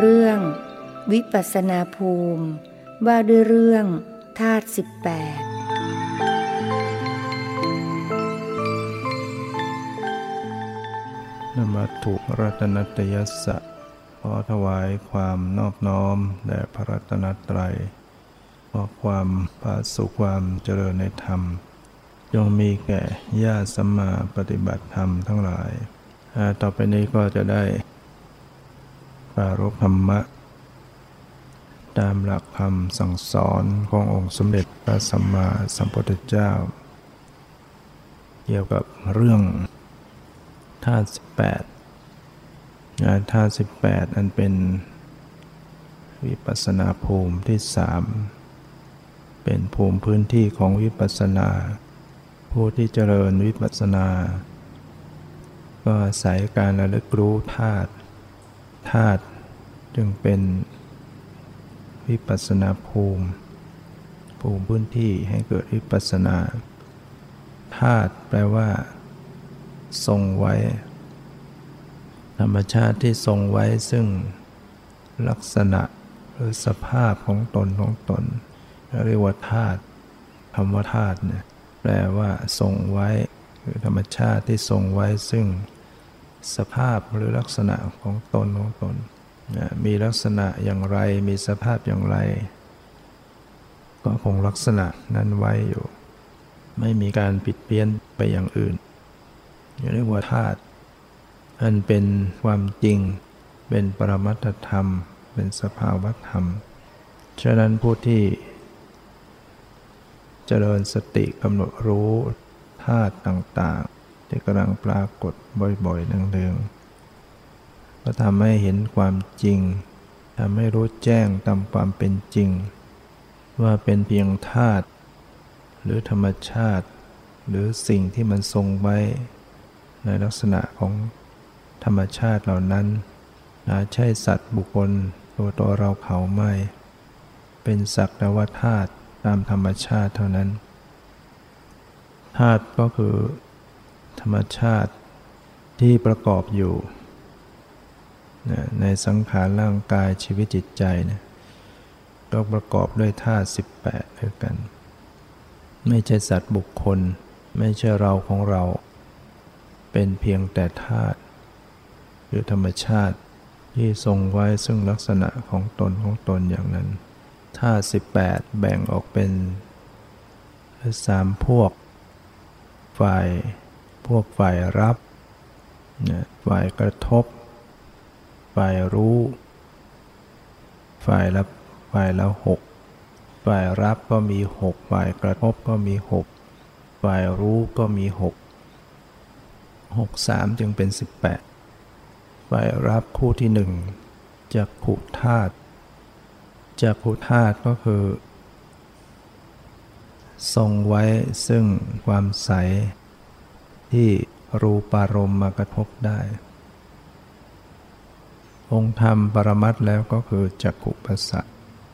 เรื่อง วิปัสนาภูมิ ว่าด้วยเรื่องธาตุสิบแปดนมัตถุรัตนตยัสสะขอถวายความนอบน้อมแด่พระรัตนตรัยขอความผาสุขความเจริญในธรรมจงมีแก่ญาติสัมมาปฏิบัติธรรมทั้งหลาย ต่อไปนี้ก็จะได้ ปรารภธรรมะ ตามหลักคำสั่งสอนขององค์สมเด็จพระสัมมาสัมพุทธเจ้า เกี่ยวกับเรื่องธาตุสิบแปดธาตุสิบแปดอันเป็นวิปัสนาภูมิที่สามเป็นภูมิพื้นที่ของวิปัสนา ผู้ที่เจริญวิปัสนา ก็อาศัยการระลึกรู้ธาตุ ธาตุจึงเป็นวิปัสนาภูมิ ภูมิพื้นที่ให้เกิดวิปัสนาธาตุแปลว่า ทรงไว้ ธรรมชาติที่ทรงไว้ซึ่งลักษณะหรือสภาพของตนของตน เรียกว่าธาตุคำว่าธาตุเนี่ยแปลว่า ทรงไว้ คือธรรมชาติที่ทรงไว้ซึ่ง สภาพหรือลักษณะของตนของตนมีลักษณะอย่างไรมีสภาพอย่างไร ก็คงลักษณะนั้นไว้อยู่ ไม่มีการผิดเพี้ยนไปอย่างอื่นเรียกว่าธาตุอันเป็นความจริง เป็นปรมัตธรรม เป็นสภาวธรรม ฉะนั้นผู้ที่ เจริญสติกำหนดรู้ธาตุต่างๆ ที่กำลังปรากฏบ่อยๆเนืองๆก็ทำให้เห็นความจริงทำให้รู้แจ้งตามความเป็นจริง ว่าเป็นเพียงธาตุหรือธรรมชาติ หรือสิ่งที่มันทรงไว้ ในลักษณะของธรรมชาติเหล่านั้นนะใช่สัตว์บุคคลตัวตัวเราเขาไม่ เป็นสักแต่ว่าธาตุตามธรรมชาติเท่านั้นธาตุก็คือ ธรรมชาติที่ประกอบอยู่ ในสังขารร่างกายชีวิตจิตใจนะก็ประกอบด้วยธาตุ18ด้วยกัน ไม่ใช่สัตว์บุคคล ไม่ใช่เราของเรา เป็นเพียงแต่ธาตุหรือธรรมชาติที่ทรงไว้ซึ่งลักษณะของตนของตนอย่างนั้นธาตุสิบแปดแบ่งออกเป็นสามพวก ฝ่าย พวกฝ่ายรับฝ่ายกระทบ ฝ่ายรู้ ฝ่ายรับฝ่ายละหกฝ่ายรับก็มีหกฝ่ายกระทบก็มีหกฝ่ายรู้ก็มีหกหกสามจึงเป็นสิบแปดฝ่ายรับคู่ที่หนึ่งจะขุธาตุจักขุธาตุก็คือ ทรงไว้ซึ่งความใส ที่รูปารมณ์มากระทบได้ องค์ธรรมปรมัตแล้วก็คือจักขุประสาท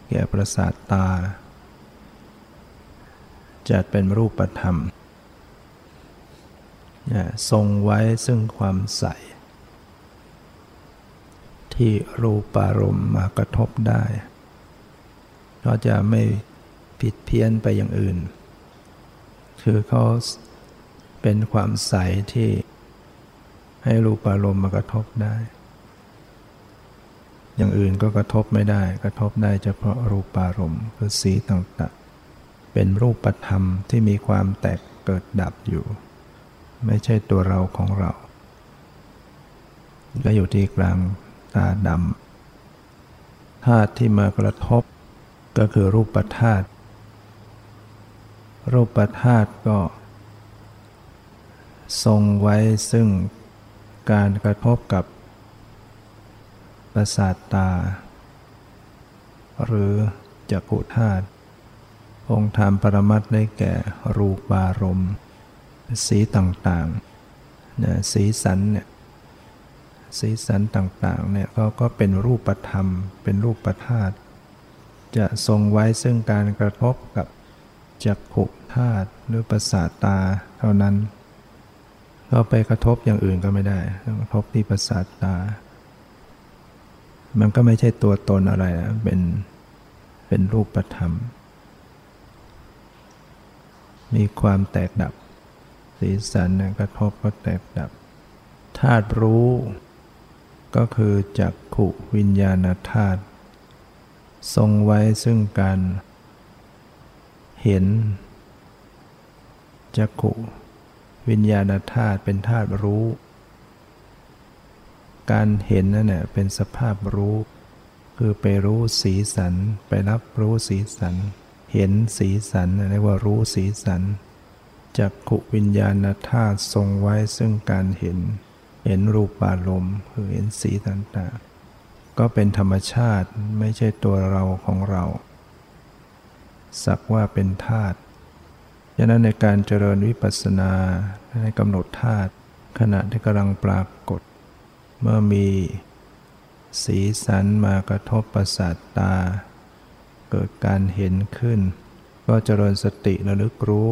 แก่ประสาทตา จัดเป็นรูปธรรมทรงไว้ซึ่งความใส ที่รูปารมณ์มากระทบได้ ก็จะไม่ผิดเพี้ยนไปอย่างอื่น คือเขา เป็นความใสที่ให้รูปอารมณ์มากระทบได้ อย่างอื่นก็กระทบไม่ได้ กระทบได้เฉพาะรูปารมณ์คือสีต่างๆ เป็นรูปธรรมที่มีความแตกเกิดดับอยู่ ไม่ใช่ตัวเราของเรา ก็อยู่ที่กลางตาดำธาตุที่มากระทบก็คือรูปธาตุรูปธาตุก็ ทรงไว้ซึ่งการกระทบกับประสาทตา หรือจักุธาตุองค์ธรรมปรมัตได้แก่รูปารมณ์สีต่างๆเนี่ยสีสันเนี่ยสีสันต่างๆเนี่ยก็ก็เป็นรูปธรรม เป็นรูปธาตุจะทรงไว้ซึ่งการกระทบกับจักขุธาตุหรือประสาทตาเท่านั้น ก็ไปกระทบอย่างอื่นก็ไม่ได้กระทบที่ประสาทตา มันก็ไม่ใช่ตัวตนอะไรนะเป็นเป็นรูปธรรม มีความแตกดับ สีสันกระทบก็แตกดับธาตุรู้ ก็คือจักขุวิญญาณธาตุทรงไว้ซึ่งการ เห็นจักขุ วิญญาณธาตุเป็นธาตุรู้ การเห็นนั่นแหละเป็นสภาพรู้ คือไปรู้สีสัน ไปรับรู้สีสัน เห็นสีสันเรียกว่ารู้สีสันจักขุวิญญาณธาตุทรงไว้ซึ่งการเห็น เห็นรูปารมณ์คือเห็นสีต่างๆ ก็เป็นธรรมชาติไม่ใช่ตัวเราของเรา สักว่าเป็นธาตุ ฉะนั้นในการเจริญวิปัสสนาในกำหนดธาตุขณะที่กำลังปรากฏ เมื่อมีสีสันมากระทบประสาทตา เกิดการเห็นขึ้น ก็เจริญสติระลึกรู้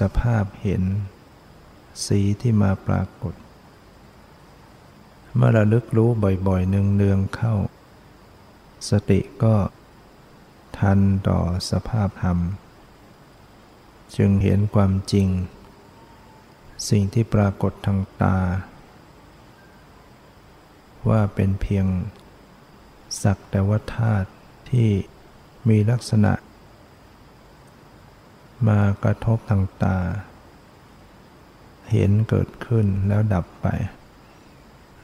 สภาพเห็น สีที่มาปรากฏ เมื่อระลึกรู้บ่อยๆเนืองๆเข้า สติก็ทันต่อสภาพธรรม จึงเห็นความจริง สิ่งที่ปรากฏทางตา ว่าเป็นเพียงสักแต่ว่าธาตุที่มีลักษณะ มากระทบทางตา เห็นเกิดขึ้นแล้วดับไป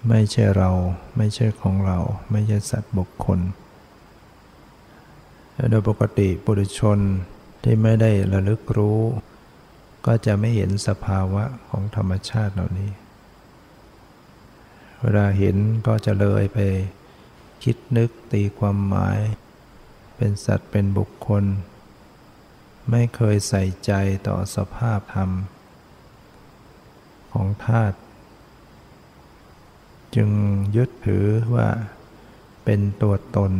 ไม่ใช่เราไม่ใช่ของเรา ไม่ใช่สัตว์บุคคล โดยปกติปุถุชน ที่ไม่ได้ระลึกรู้ ก็จะไม่เห็นสภาวะของธรรมชาติเหล่านี้ เวลาเห็นก็จะเลยไปคิดนึกตีความหมาย เป็นสัตว์เป็นบุคคล ไม่เคยใส่ใจต่อสภาพธรรม ของธาตุจึงยึดถือว่าเป็นตัวตน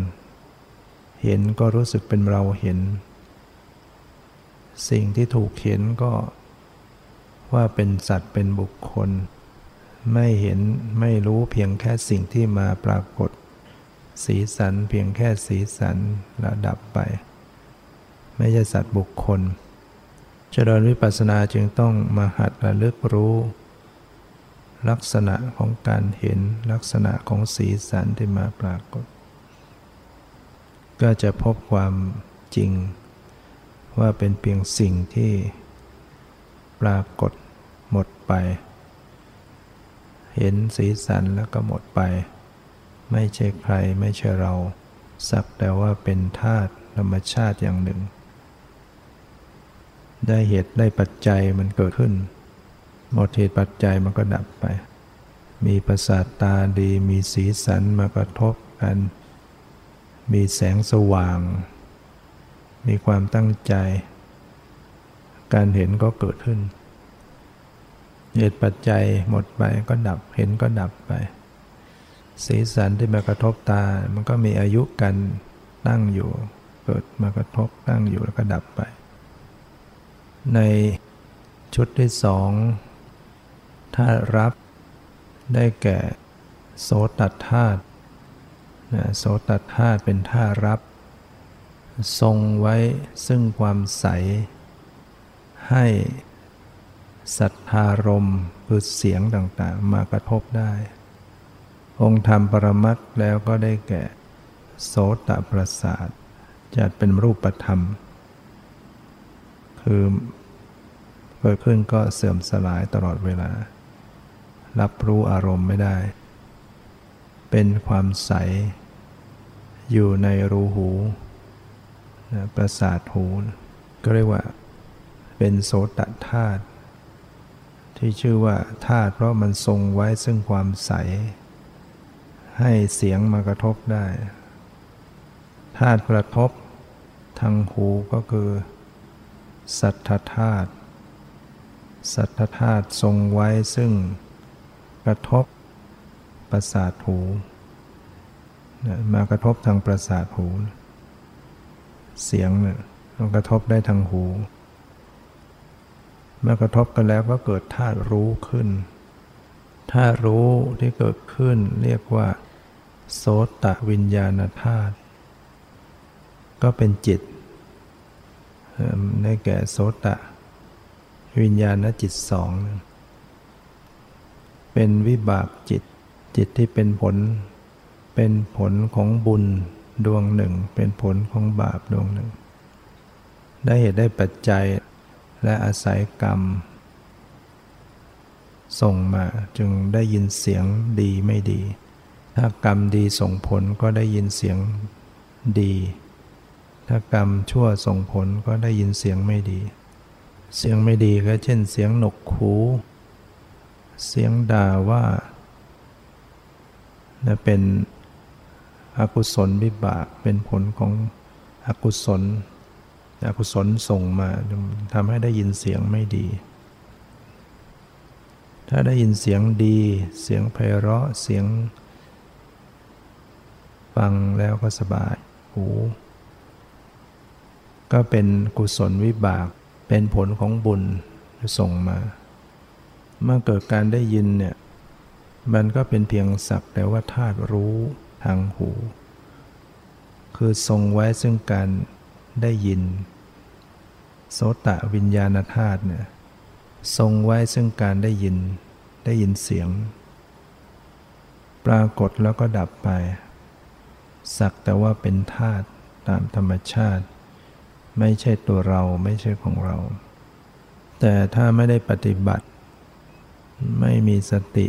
เห็นก็รู้สึกเป็นเราเห็น สิ่งที่ถูกเห็นก็ว่าเป็นสัตว์เป็นบุคคล ไม่เห็นไม่รู้เพียงแค่สิ่งที่มาปรากฏ สีสันเพียงแค่สีสันระดับไป ไม่ใช่สัตว์บุคคลเจริญวิปัสสนาจึงต้องมาหัดระลึกรู้ ลักษณะของการเห็นลักษณะของสีสันที่มาปรากฏ ก็จะพบความจริง ว่าเป็นเพียงสิ่งที่ปรากฏหมดไป เห็นสีสันแล้วก็หมดไป ไม่ใช่ใครไม่ใช่เรา สักแต่ว่าเป็นธาตุธรรมชาติอย่างหนึ่ง ได้เหตุได้ปัจจัยมันเกิดขึ้น หมดเหตุปัจจัยมันก็ดับไป มีประสาทตาดีมีสีสันมากระทบกัน มีแสงสว่าง มีความตั้งใจ การเห็นก็เกิดขึ้น เหตุปัจจัยหมดไปก็ดับ เห็นก็ดับไป สีสันที่มากระทบตา มันก็มีอายุกันตั้งอยู่ เกิดมากระทบตั้งอยู่แล้วก็ดับไป ในชุดที่สองถ้ารับได้แก่โสตธาตุโสตธาตุเป็นท่ารับ ทรงไว้ซึ่งความใส ให้สัทธารมคือเสียงต่างๆ มากระทบได้ องค์ธรรมปรมัตแล้วก็ได้แก่ โสตประสาทจัดเป็นรูปธรรม คือเกิดขึ้นก็เสื่อมสลายตลอดเวลา รับรู้อารมณ์ไม่ได้ เป็นความใส อยู่ในรูหู ประสาทหูก็เรียกว่าเป็นโสตธาตุที่ชื่อว่าธาตุเพราะมันทรงไว้ซึ่งความใส ให้เสียงมากระทบได้ธาตุกระทบทางหูก็คือ สัทธธาตุสัทธธาตุทรงไว้ซึ่งกระทบประสาทหูมากระทบทางประสาทหู เสียงเนี่ยมันกระทบได้ทางหู เมื่อกระทบกันแล้วก็เกิดธาตุรู้ขึ้น ธาตุรู้ที่เกิดขึ้นเรียกว่า โสตวิญญาณธาตุ ก็เป็นจิต ได้แก่โสตะ วิญญาณจิตสอง เป็นวิบากจิต จิตที่เป็นผล เป็นผลของบุญ ดวงหนึ่งเป็นผลของบาปดวงหนึ่ง ได้เหตุได้ปัจจัยและอาศัยกรรม ส่งมาจึงได้ยินเสียงดีไม่ดี ถ้ากรรมดีส่งผลก็ได้ยินเสียงดี ถ้ากรรมชั่วส่งผลก็ได้ยินเสียงไม่ดี เสียงไม่ดีก็เช่นเสียงหนกหูเสียงด่าว่านะเป็น อกุศลวิบากเป็นผลของอกุศล อกุศลส่งมาทำให้ได้ยินเสียงไม่ดี ถ้าได้ยินเสียงดี เสียงไพเราะเสียง ฟังแล้วก็สบายหูก็เป็นกุศลวิบากเป็นผลของบุญส่งมา เมื่อเกิดการได้ยินเนี่ยมันก็เป็นเพียงสักแต่ว่าธาตุรู้ ทางหู คือทรงไว้ซึ่งการได้ยิน โสตะวิญญาณธาตุเนี่ยทรงไว้ซึ่งการได้ยินได้ยินเสียง ปรากฏแล้วก็ดับไป สักแต่ว่าเป็นธาตุตามธรรมชาติ ไม่ใช่ตัวเราไม่ใช่ของเรา แต่ถ้าไม่ได้ปฏิบัติ ไม่มีสติ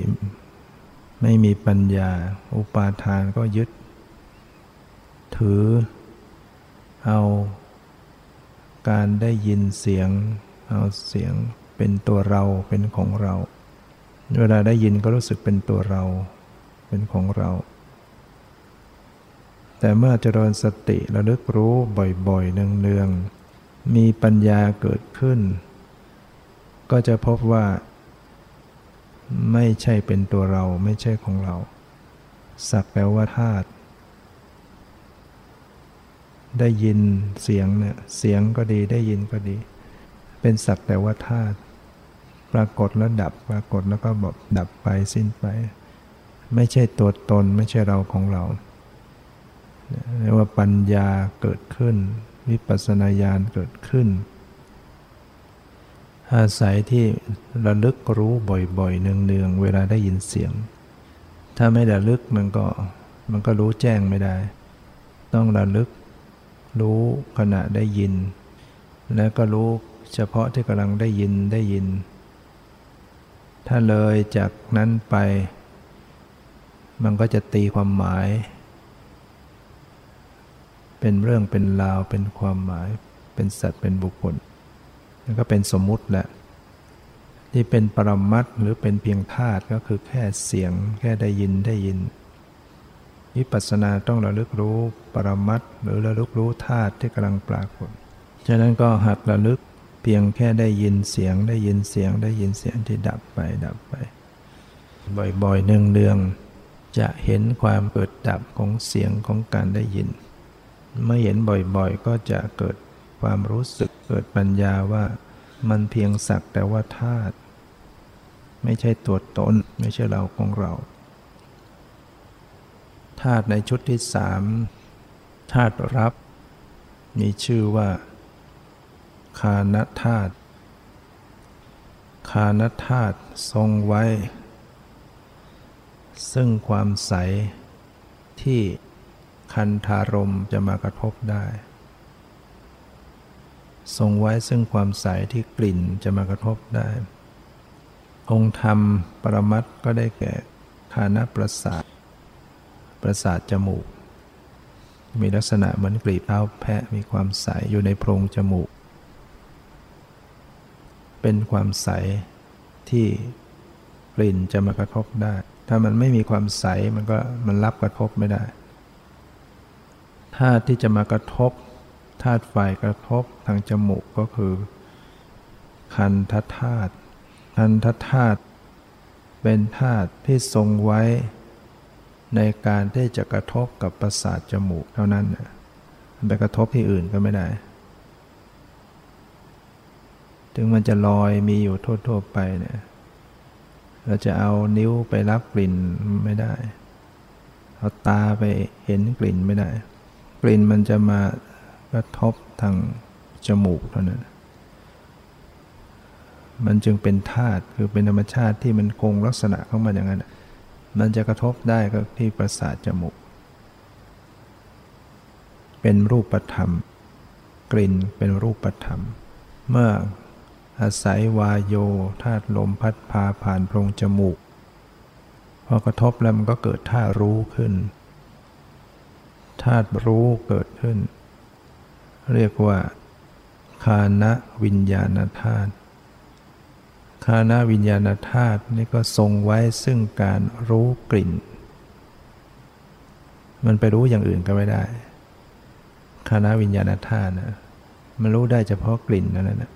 ไม่มีปัญญา อุปาทานก็ยึด ถือ เอาการได้ยินเสียง เอาเสียงเป็นตัวเราเป็นของเรา เวลาได้ยินก็รู้สึกเป็นตัวเรา เป็นของเรา แต่เมื่อเจริญสติระลึกรู้บ่อยๆ เนืองๆ มีปัญญาเกิดขึ้น ก็จะพบว่า ไม่ใช่เป็นตัวเราไม่ใช่ของเรา สักแปลว่าธาตุได้ยินเสียงเนี่ยเสียงก็ดีได้ยินก็ดี เป็นสักแต่ว่าธาตุปรากฏแล้วดับปรากฏแล้วก็แบบดับไปสิ้นไป ไม่ใช่ตัวตนไม่ใช่เราของเราเรียกว่าปัญญาเกิดขึ้น วิปัสสนาญาณเกิดขึ้น อาศัยที่ระลึกรู้บ่อยๆ เนืองๆ เวลาได้ยินเสียง ถ้าไม่ระลึกมันก็มันก็รู้แจ้งไม่ได้ ต้องระลึกรู้ขณะได้ยิน แล้วก็รู้เฉพาะที่กำลังได้ยินได้ยิน ถ้าเลยจากนั้นไป มันก็จะตีความหมาย เป็นเรื่องเป็นราวเป็นความหมาย เป็นสัตว์เป็นบุคคล ก็เป็นสมมุติแหละ ที่เป็นปรมัตหรือเป็นเพียงธาตุก็คือแค่เสียงแค่ได้ยินได้ยินวิปัสสนาต้องระลึกรู้ปรมัตหรือระลึกรู้ธาตุที่กำลังปรากฏ ฉะนั้นก็หัดระลึกเพียงแค่ได้ยินเสียงได้ยินเสียงได้ยินเสียงที่ดับไปดับไป บ่อยๆเนืองๆจะเห็นความเกิดดับของเสียงของการได้ยิน เมื่อเห็นบ่อยๆ ก็จะเกิด ความรู้สึกเกิดปัญญาว่ามันเพียงสักแต่ว่าธาตุไม่ใช่ตัวตน ไม่ใช่เราของเราธาตุในชุดที่สามธาตุรับ มีชื่อว่า คานธาตุคานธาตุทรงไว้ ซึ่งความใสที่คันธารมจะมากระทบได้ ทรงไว้ซึ่งความใสที่กลิ่นจะมากระทบได้ องค์ธรรมปรมัตก็ได้แก่คานประสาท ประสาทจมูก มีลักษณะเหมือนกลีบเท้าแพะมีความใสอยู่ในโพรงจมูก เป็นความใสที่กลิ่นจะมากระทบได้ ถ้ามันไม่มีความใสมันก็มันรับกระทบไม่ได้ธาตุที่จะมากระทบ ธาตุไฟกระทบทางจมูกก็คือ คันธธาตุคันธธาตุเป็นธาตุที่ทรงไว้ ในการที่จะกระทบกับประสาทจมูกเท่านั้นไปกระทบที่อื่นก็ไม่ได้ ถึงมันจะลอยมีอยู่ทั่วๆไปเนี่ยเราจะเอานิ้วไปรับกลิ่นไม่ได้ เอาตาไปเห็นกลิ่นไม่ได้ กลิ่นมันจะมา กระทบทางจมูกเท่านั้น มันจึงเป็นธาตุคือเป็นธรรมชาติที่มันคงลักษณะของมันอย่างนั้น มันจะกระทบได้ก็ที่ประสาทจมูก เป็นรูปธรรม กลิ่นเป็นรูปธรรม เมื่ออาศัยวายโยธาตุลมพัดพาผ่านโพรงจมูก พอกระทบแล้วมันก็เกิดธารู้ขึ้นธาตุรู้เกิดขึ้น เรียกว่า คานะวิญญาณธาตุคานะวิญญาณธาตุนี่ก็ทรงไว้ซึ่งการรู้กลิ่น มันไปรู้อย่างอื่นก็ไม่ได้คานะวิญญาณธาตุนะมันรู้ได้เฉพาะกลิ่นนั่านแหละ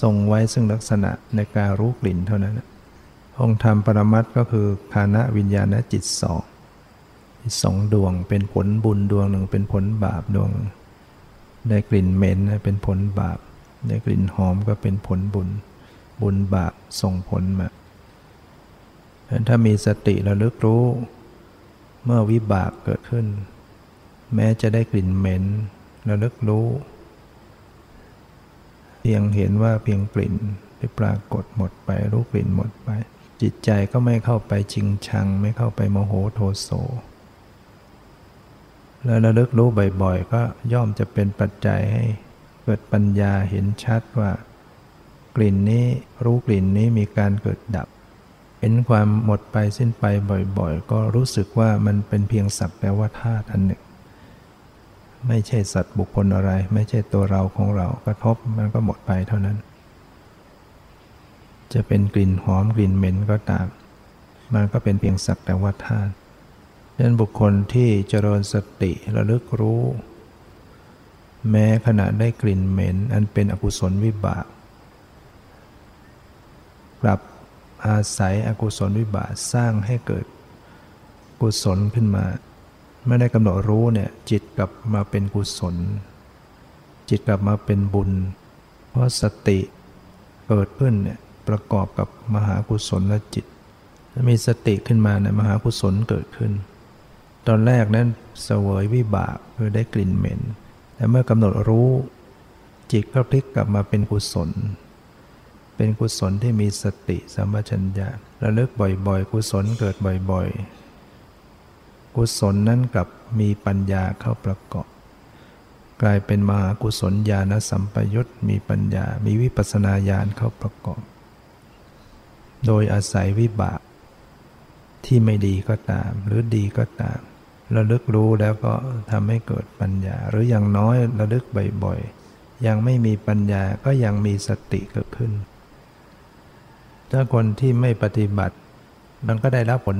ทรงไว้ซึ่งลักษณะในการรู้กลิ่นเท่านั้นองค์ธรรมปรมัตก็คือคานะวิญญาณจิตสองสองดวงเป็นผลบุญดวงหนึ่งเป็นผลบาปดวง ได้กลิ่นเหม็นเป็นผลบาป ได้กลิ่นหอมก็เป็นผลบุญ บุญบาปส่งผลมาถ้ามีสติระลึกรู้ เมื่อวิบากเกิดขึ้น แม้จะได้กลิ่นเหม็นระลึกรู้ เพียงเห็นว่าเพียงกลิ่นได้ปรากฏหมดไปรู้กลิ่นหมดไป จิตใจก็ไม่เข้าไปจริงชัง ไม่เข้าไปโมโหโทโส แล้วระลึกรู้บ่อยๆ ก็ย่อมจะเป็นปัจจัยให้เกิดปัญญาเห็นชัดว่า กลิ่นนี้รู้กลิ่นนี้มีการเกิดดับ เห็นความหมดไปสิ้นไปบ่อยๆ ก็รู้สึกว่ามันเป็นเพียงสักแต่ว่าธาตุอันหนึ่ง ไม่ใช่สัตว์บุคคลอะไร ไม่ใช่ตัวเราของเรากระทบมันก็หมดไปเท่านั้น จะเป็นกลิ่นหอมกลิ่นเหม็นก็ตาม มันก็เป็นเพียงสักแต่ว่าธาตุ ดันั้นบุคคลที่เจริญสติระลึกรู้ แม้ขณะได้กลิ่นเหม็น อันเป็นอกุศลวิบากกลับอาศัยอกุศลวิบากสร้างให้เกิดกุศลขึ้นมาไม่ได้กำหนดรู้เนี่ยจิตกลับมาเป็นกุศล จิตกลับมาเป็นบุญ เพราะสติเกิดขึ้นเนี่ยประกอบกับมหากุศลและจิต ถ้ามีสติขึ้นมาเนี่ยมหากุศลเกิดขึ้น ตอนแรกนั้นเสวยวิบากคือได้กลิ่นเหม็น แต่เมื่อกำหนดรู้ จิตก็พลิกกลับมาเป็นกุศล เป็นกุศลที่มีสติสัมปชัญญะระลึกบ่อยๆ กุศลเกิดบ่อยๆ กุศลนั้นกลับมีปัญญาเข้าประกอบ กลายเป็นมหากุศลญาณสัมปยุตมีปัญญา มีวิปัสนาญาณเข้าประกอบ โดยอาศัยวิบากที่ไม่ดีก็ตาม หรือดีก็ตาม ระลึกรู้แล้วก็ทำให้เกิดปัญญา หรืออย่างน้อยระลึกบ่อยๆ ยังไม่มีปัญญาก็ยังมีสติเกิดขึ้น ถ้าคนที่ไม่ปฏิบัติ มันก็ได้รับผล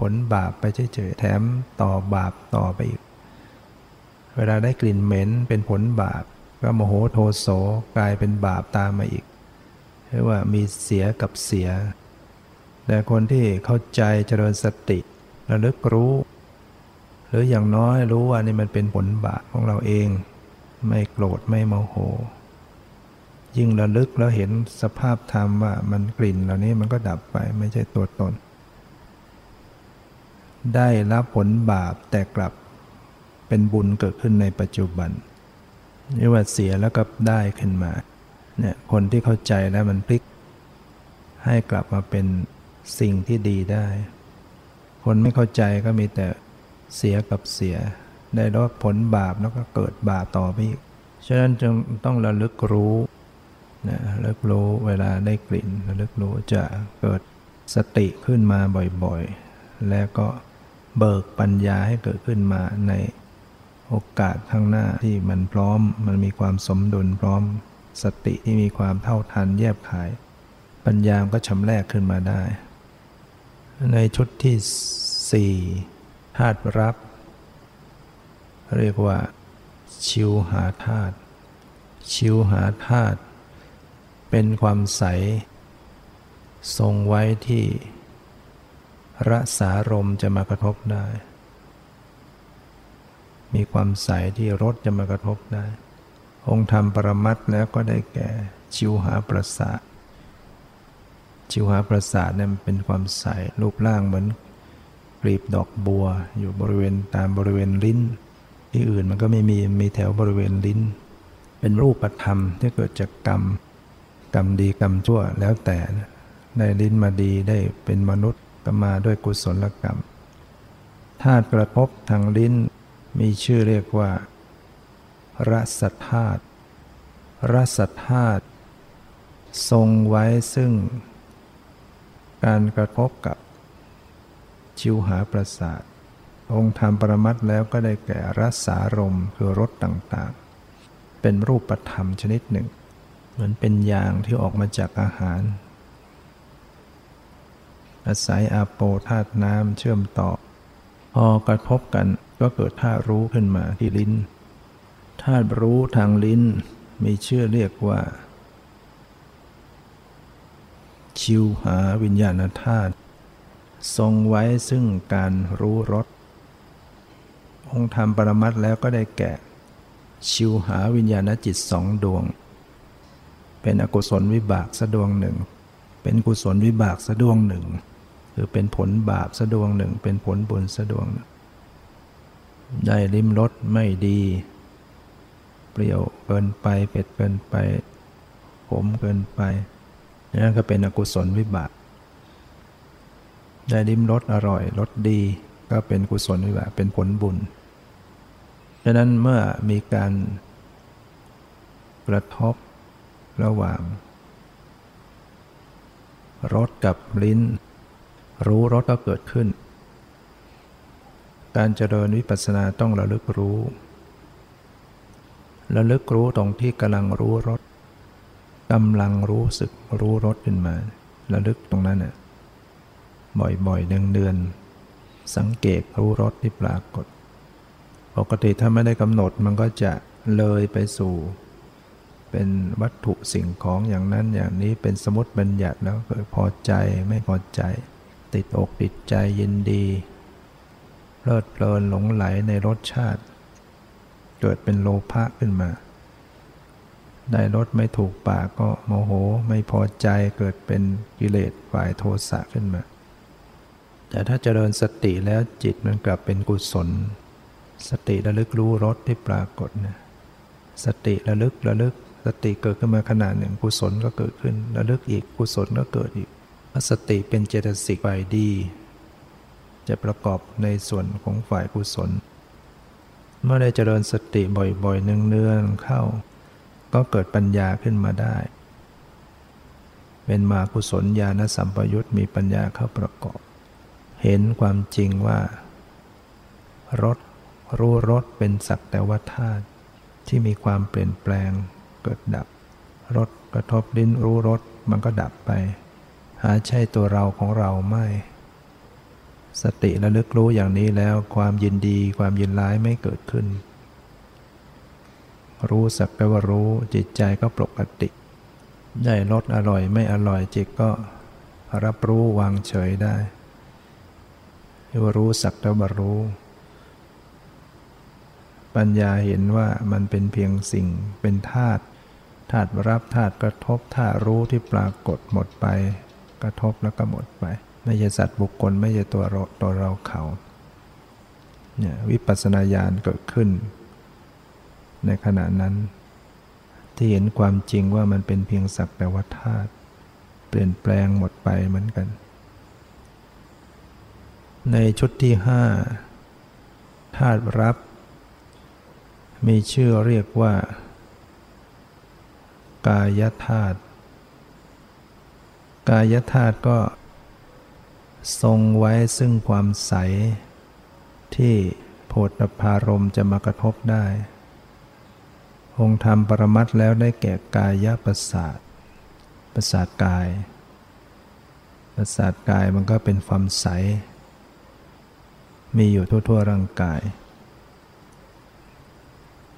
ผลบาปไปเฉยๆ แถมต่อบาปต่อไปอีก เวลาได้กลิ่นเหม็นเป็นผลบาป ก็โมโหโทโสกลายเป็นบาปตามมาอีกเรียกว่ามีเสียกับเสีย แต่คนที่เข้าใจเจริญสติระลึกรู้ หรืออย่างน้อยรู้ว่านี่มันเป็นผลบาปของเราเอง ไม่โกรธไม่โมโห ยิ่งระลึกแล้วเห็นสภาพธรรมว่ามันกลิ่นเหล่านี้มันก็ดับไปไม่ใช่ตัวตน ได้รับผลบาปแต่กลับเป็นบุญเกิดขึ้นในปัจจุบันนี่ว่าเสียแล้วก็ได้ขึ้นมาเนี่ยคนที่เข้าใจแล้วมันพลิก ให้กลับมาเป็นสิ่งที่ดีได้ คนไม่เข้าใจก็มีแต่ เสียกับเสีย ได้รับผลบาปแล้วก็เกิดบาปต่อไปอีกฉะนั้นจึงต้องระลึกรู้นะระลึกรู้เวลาได้กลิ่นระลึกรู้จะเกิดสติขึ้นมาบ่อยๆ แล้วก็เบิกปัญญาให้เกิดขึ้นมาในโอกาสข้างหน้าที่มันพร้อม มันมีความสมดุลพร้อม สติที่มีความเท่าทันแยบขาย ปัญญาก็ชำแรกขึ้นมาได้ ในชุดที่สี่าตุรับ เรียกว่า ชิวหาธาตุชิวหาธาตุเป็นความใส ทรงไว้ที่รสารมจะมากระทบได้ มีความใสที่รสจะมากระทบได้ องค์ธรรมปรมัตแล้วก็ได้แก่ ชิวหาประสาทชิวหาประสาทเนี่ยมันเป็นความใสรูปร่างเหมือน กลีบดอกบัว อยู่บริเวณตามบริเวณลิ้น ที่อื่นมันก็ไม่มีมีแถวบริเวณลิ้น เป็นรูปธรรมที่เกิดจากกรรม กรรมดีกรรมชั่วแล้วแต่ได้ลิ้นมาดีได้เป็นมนุษย์ก็มาด้วยกุศลกรรมธาตุกระทบทางลิ้นมีชื่อเรียกว่า รสธาตุรสธาตุทรงไว้ซึ่ง การกระทบกับ ชิวหาประสาท องค์ธรรมปรมัตแล้วก็ได้แก่รสารมคือรสต่างๆ เป็นรูปธรรมชนิดหนึ่ง เหมือนเป็นยางที่ออกมาจากอาหาร อาศัยอาโปธาตุน้ำเชื่อมต่อ พอกระทบกันก็เกิดธาตุรู้ขึ้นมาที่ลิ้นธาตุรู้ทางลิ้นมีชื่อเรียกว่า ชิวหาวิญญาณธาตุ ทรงไว้ซึ่งการรู้รสองค์ธรรมปรมัตแล้วก็ได้แก่ ชิวหาวิญญาณจิตสองดวง เป็นอกุศลวิบากสะดวงหนึ่ง เป็นกุศลวิบากสะดวงหนึ่ง คือเป็นผลบาปสะดวงหนึ่ง เป็นผลบุญสะดวงหนึ่งได้ลิ้มรสไม่ดี เปรี้ยวเกินไปเผ็ดเกินไปขมเกินไปนั่นก็เป็นอกุศลวิบาก ได้ลิ้มรสอร่อยรสดี ก็เป็นกุศลวิบากเป็นผลบุญดังนั้นเมื่อมีการกระทบระหว่างรสกับลิ้น รู้รสก็เกิดขึ้น การเจริญวิปัสสนาต้องระลึกรู้ ระลึกรู้ตรงที่กำลังรู้รสกำลังรู้สึกรู้รสขึ้นมา ระลึกตรงนั้นเนี่ย บ่อยๆเดือนๆสังเกตรู้รสที่ปรากฏ ปกติถ้าไม่ได้กำหนดมันก็จะเลยไปสู่ เป็นวัตถุสิ่งของอย่างนั้นอย่างนี้เป็นสมมติบัญญัติแล้วเกิดพอใจไม่พอใจ ติดอกติดใจยินดีเพลิดเพลินหลงไหลในรสชาติ เกิดเป็นโลภะขึ้นมา ได้รสไม่ถูกปากก็โมโหไม่พอใจเกิดเป็นกิเลสฝ่ายโทสะขึ้นมา แต่ถ้าเจริญสติแล้วจิตมันกลับเป็นกุศล สติระลึกรู้รสที่ปรากฏนะสติระลึกระลึก สติเกิดขึ้นมาขนาดหนึ่งกุศลก็เกิดขึ้น ระลึกอีกกุศลก็เกิดอีกสติเป็นเจตสิกฝ่ายดี จะประกอบในส่วนของฝ่ายกุศล เมื่อได้เจริญสติบ่อยๆเนืองๆเข้า ก็เกิดปัญญาขึ้นมาได้ เป็นมากุศลญาณสัมปยุตมีปัญญาเข้าประกอบ เห็นความจริงว่ารสรู้รสเป็นสักแต่ว่าธาตุที่มีความเปลี่ยนแปลงเกิดดับรสกระทบลิ้นรู้รสมันก็ดับไป หาใช่ตัวเราของเราไม่ สติระลึกรู้อย่างนี้แล้วความยินดีความยินร้ายไม่เกิดขึ้น รู้สักแต่ว่ารู้จิตใจก็ปกติ ได้รสอร่อยไม่อร่อยจิตก็รับรู้วางเฉยได้ รียกว่ารู้สักแต่ว่ารู้ ปัญญาเห็นว่ามันเป็นเพียงสิ่งเป็นธาตุธาตุรับธาตุกระทบธาตุรู้ที่ปรากฏหมดไป กระทบแล้วก็หมดไป ไม่ใช่สัตว์บุคคลไม่ใช่ตัวเราตัวเราเขาเนี่ยวิปัสสนาญาณเกิดขึ้น ในขณะนั้น ที่เห็นความจริงว่ามันเป็นเพียงสักแต่ว่าธาตุเปลี่ยนแปลงหมดไปเหมือนกัน ในชุดที่ห้าธาตุรับ มีชื่อเรียกว่า กายธาตุกายธาตุก็ ทรงไว้ซึ่งความใส ที่โพธพารมจะมากระทบได้ องค์ธรรมปรมัตแล้วได้แก่กายประสาทประสาทกายประสาทกายมันก็เป็นความใส มีอยู่ทั่วๆร่างกาย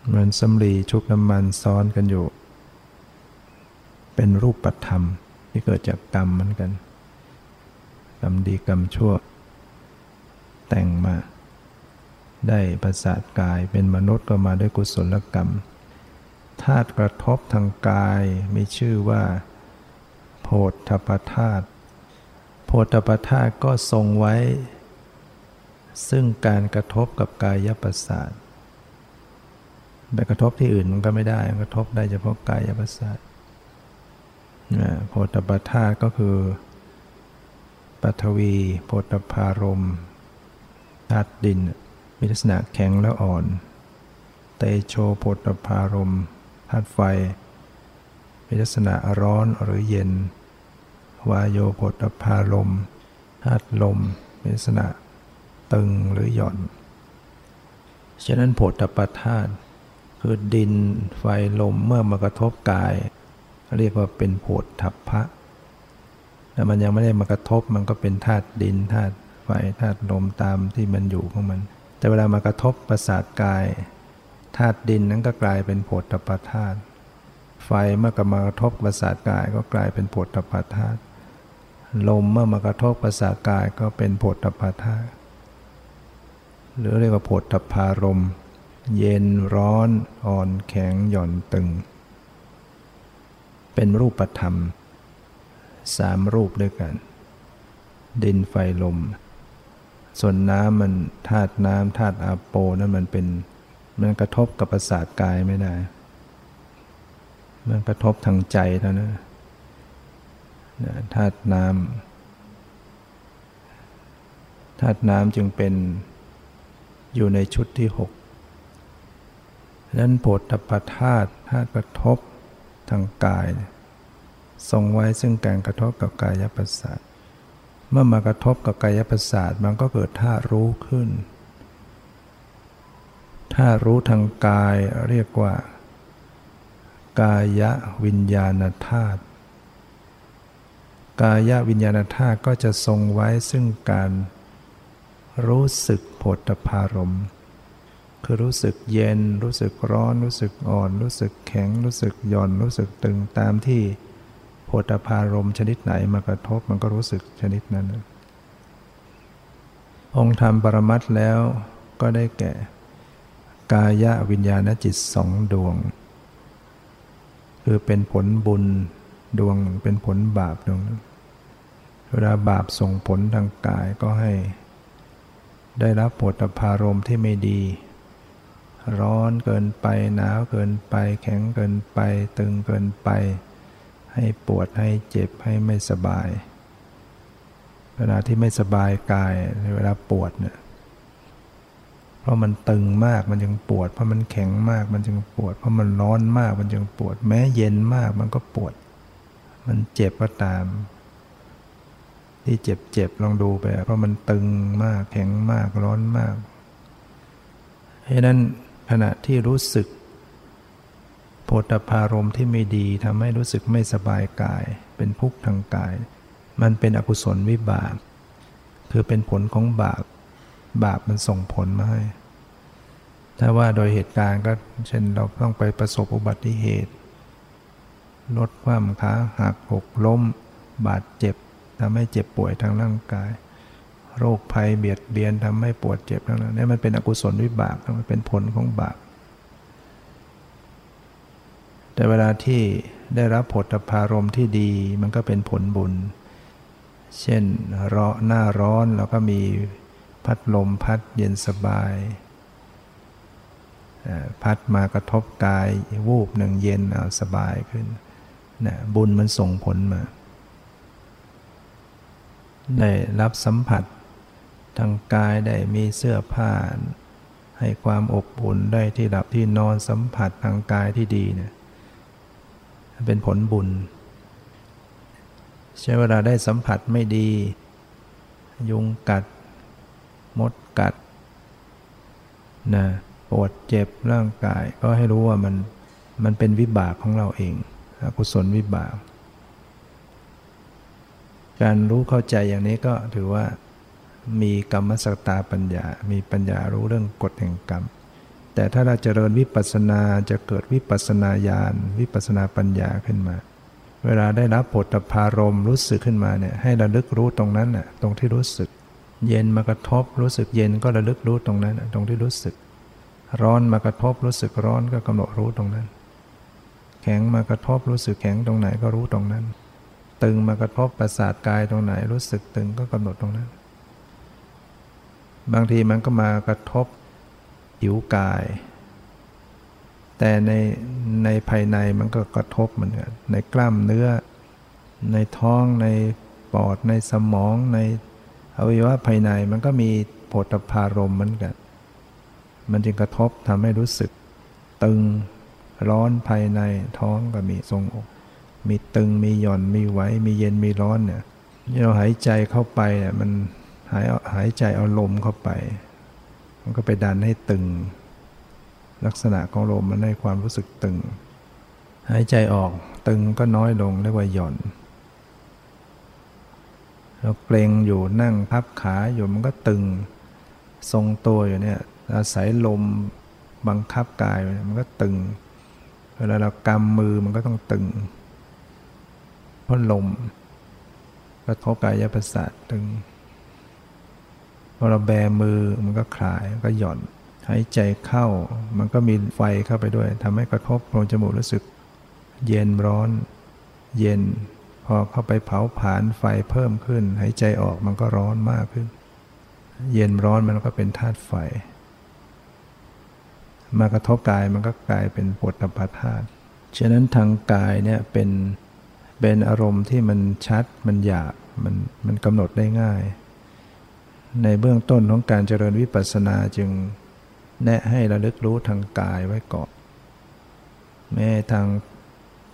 เหมือนสำลีชุบน้ำมันซ้อนกันอยู่ เป็นรูปธรรมที่เกิดจากกรรมเหมือนกัน กรรมดีกรรมชั่ว แต่งมา ได้ประสาทกายเป็นมนุษย์ก็มาด้วยกุศลกรรมธาตุกระทบทางกายมีชื่อว่า โพธพธาตุโพธพธาตุก็ทรงไว้ ซึ่งการกระทบกับกายประสาทไปกระทบที่อื่นมันก็ไม่ได้ กระทบได้เฉพาะกายประสาทโพธปธาตุก็คือปฐวีโพธพารมธาตุดิน มีลักษณะแข็งและอ่อน เตโชโพธพารมธาตุไฟ มีลักษณะร้อนหรือเย็น วายโยโพธพารมธาตุลม มีลักษณะ ตึงหรือหย่อน ฉะนั้นโพธปธาตุคือดินไฟลมเมื่อมากระทบกาย เรียกว่าเป็นโพธพะแต่มันยังไม่ได้มากระทบมันก็เป็นธาตุดินธาตุไฟธาตุลมตามที่มันอยู่ของมัน แต่เวลามากระทบประสาทกายธาตุดินนั้นก็กลายเป็นโพธปธาตุไฟเมื่อกมากระทบประสาทกายก็กลายเป็นโพธปธาตุลมเมื่อมากระทบประสาทกายก็เป็นโพธปธาตุ หรือเรียกว่าโพธพารม เย็นร้อนอ่อนแข็งหย่อนตึง เป็นรูปธรรมสามรูปด้วยกัน ดินไฟลม ส่วนน้ำมันธาตุน้ำธาตุอาโปนั่นมันเป็นมันกระทบกับประสาทกายไม่ได้ มันกระทบทางใจเท่านั้นธาตุน้ำธาตุน้ำจึงเป็น อยู่ในชุดที่หกนั้นโพธปธาตุธาตุกระทบทางกาย ทรงไว้ซึ่งการกระทบกับกายประสาทเมื่อมากระทบกับกายประสาทมันก็เกิดท่ารู้ขึ้นท่ารู้ทางกายเรียกว่า กายวิญญาณธาตุกายวิญญาณธาตุก็จะทรงไว้ซึ่งการรู้สึก ผลพารมคือรู้สึกเย็น รู้สึกร้อน รู้สึกอ่อน รู้สึกแข็ง รู้สึกหย่อน รู้สึกตึงตามที่โธพารมชนิดไหนมากระทบมันก็รู้สึกชนิดนั้น องค์ธรรมปรมัตแล้วก็ได้แก่ กายวิญญาณจิตสองดวง คือเป็นผลบุญดวงเป็นผลบาปดวงเวลาบาปส่งผลทางกายก็ให้ ได้รับปวดพารมที่ไม่ดี ร้อนเกินไปหนาวเกินไป แข็งเกินไป ตึงเกินไป ให้ปวดให้เจ็บให้ไม่สบายเวลาที่ไม่สบายกายเวลาปวดเนี่ยเพราะมันตึงมากมันจึงปวด เพราะมันแข็งมากมันจึงปวด เพราะมันร้อนมากมันจึงปวด แม้เย็นมากมันก็ปวด มันเจ็บก็ตาม ที่เจ็บเจ็บลองดูไป เพราะมันตึงมากแข็งมากร้อนมากเพราะนั้นขณะที่รู้สึกโธพารมที่ไม่ดีทำให้รู้สึกไม่สบายกาย เป็นทุกข์ทางกาย มันเป็นอกุศลวิบาก คือเป็นผลของบาปบาปมันส่งผลมาให้ ถ้าว่าโดยเหตุการณ์ก็เช่นเราต้องไปประสบอุบัติเหตุ ลดความขาหักหกล้ม บาดเจ็บ ทำให้เจ็บป่วยทางร่างกาย โรคภัยเบียดเบียนทำให้ปวดเจ็บทั้งนั้นนี่มันเป็นอกุศลวิบากมันเป็นผลของบาปแต่เวลาที่ได้รับผลพารมที่ดีมันก็เป็นผลบุญ เช่นเร้อหน้าร้อนเราก็มีพัดลมพัดเย็นสบาย พัดมากระทบกายวูบหนึ่งเย็นสบายขึ้นนะบุญมันส่งผลมา ได้รับสัมผัสทางกายได้มีเสื้อผ้าให้ความอบอุ่นได้ที่หลับที่นอนสัมผัสทางกายที่ดีเนี่ยเป็นผลบุญ ใช้เวลาได้สัมผัสไม่ดี ยุงกัด มดกัดนะปวดเจ็บร่างกายก็ให้รู้ว่ามันมันเป็นวิบากของเราเองอกุศลวิบาก การรู้เข้าใจอย่างนี้ก็ถือว่ามีกรรมสตาปัญญา มีปัญญารู้เรื่องกฎแห่งกรรม แต่ถ้าเราจเจริญวิปัสสนาจะเกิดวิปัสสนาญาณวิปัสสนาปัญญาขึ้นมา เวลาได้รับผลพารมรู้สึกขึ้นมาเนี่ยให้ระลึกรู้ตรงนั้นน่ะตรงที่รู้สึก เย็นมากระทบรู้สึกเย็นก็ระลึกรู้ตรงนั้นตรงที่รู้สึก ร้อนมากระทบรู้สึกร้อนก็กำหนดรู้ตรงนั้น แข็งมากระทบรู้สึกแข็งตรงไหนก็รู้ตรงนั้น ตึงมากระทบประสาทกายตรงไหน รู้สึกตึงก็กำหนดตรงนั้น บางทีมันก็มากระทบผิวกาย แต่ในในภายในมันก็กระทบเหมือนกันในกล้ามเนื้อ ในท้องในปอดในสมองในอวัยวะภายในมันก็มีโผฏฐารมเหมือนกัน มันจึงกระทบทำให้รู้สึก ตึงร้อนภายในท้องก็มีทรงอก มีตึงมีหย่อนมีไหวมีเย็นมีร้อนเนี่ยเราหายใจเข้าไปเนี่ยมันหายหายใจเอาลมเข้าไป มันก็ไปดันให้ตึง ลักษณะของลมมันให้ความรู้สึกตึง หายใจออกตึงก็น้อยลงเรียกว่าหย่อนเราเกรงอยู่นั่งพับขาอยู่มันก็ตึง ทรงตัวอยู่เนี่ยอาศัยลมบังคับกายมันก็ตึง เวลาเรากำมือมันก็ต้องตึง เพราะลมกระทบกายประสาทตึงพอเราแบมือมันก็คลายก็หย่อนหายใจเข้า มันก็มีไฟเข้าไปด้วยทำให้กระทบโพรงจมูกรู้สึก เย็นร้อน เย็น พอเข้าไปเผาผลาญไฟเพิ่มขึ้น หายใจออกมันก็ร้อนมากขึ้น เย็นร้อนมันก็เป็นธาตุไฟ มากระทบกายมันก็กลายเป็นปวดตาธาตุฉะนั้นทางกายเนี่ยเป็น เป็นอารมณ์ที่มันชัดมันหยาบมันมันกำหนดได้ง่าย ในเบื้องต้นของการเจริญวิปัสสนาจึงแนะให้ระลึกรู้ทางกายไว้ก่อน แม้ทาง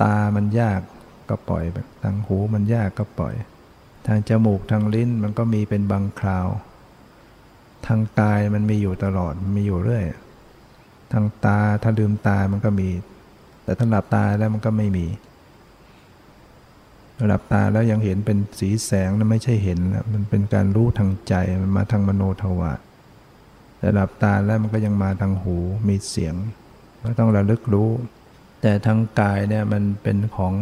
ตามันยากก็ปล่อย ทางหูมันยากก็ปล่อย ทางจมูกทางลิ้นมันก็มีเป็นบางคราว ทางกายมันมีอยู่ตลอดมีอยู่เรื่อย ทางตาถ้าลืมตามันก็มี แต่ถ้าหลับตาแล้วมันก็ไม่มี หลับตาแล้วยังเห็นเป็นสีแสงนั้นไม่ใช่เห็นนะมันเป็นการรู้ทางใจมันมาทางมโนทวารแต่หลับตาแล้วมันก็ยังมาทางหูมีเสียงก็ต้องระลึกรู้ แต่ทางกายเนี่ยมันเป็นของ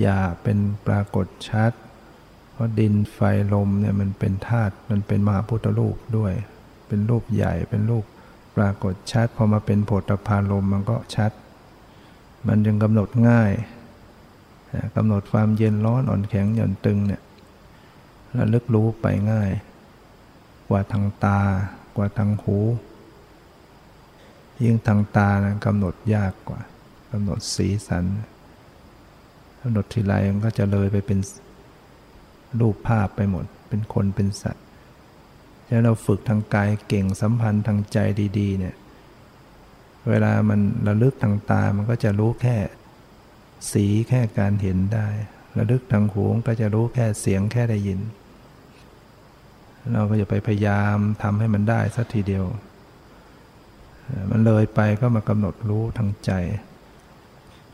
หยาเป็นปรากฏชัด เพราะดินไฟลมเนี่ยมันเป็นธาตุมันเป็นมหาพุทธรูปด้วย เป็นรูปใหญ่เป็นรูปปรากฏชัดพอมาเป็นโผฏฐพารมมันก็ชัด มันจึงกำหนดง่าย กำหนดความเย็นร้อนอ่อนแข็งหย่อนตึงเนี่ยระลึกรู้ไปง่าย กว่าทางตากว่าทางหู ยิ่งทางตานะกำหนดยากกว่ากำหนดสีสันกำหนดทีไรมันก็จะเลยไปเป็นรูปภาพไปหมด เป็นคนเป็นสัตว์แล้วเราฝึกทางกายเก่งสัมพันธ์ทางใจดี ๆ เนี่ย เวลามันระลึกทางตา มันก็จะรู้แค่ สีแค่การเห็นได้ ระลึกทางหูก็จะรู้แค่เสียงแค่ได้ยิน เราก็จะไปพยายามทำให้มันได้สักทีเดียว มันเลยไปก็มากำหนดรู้ทางใจ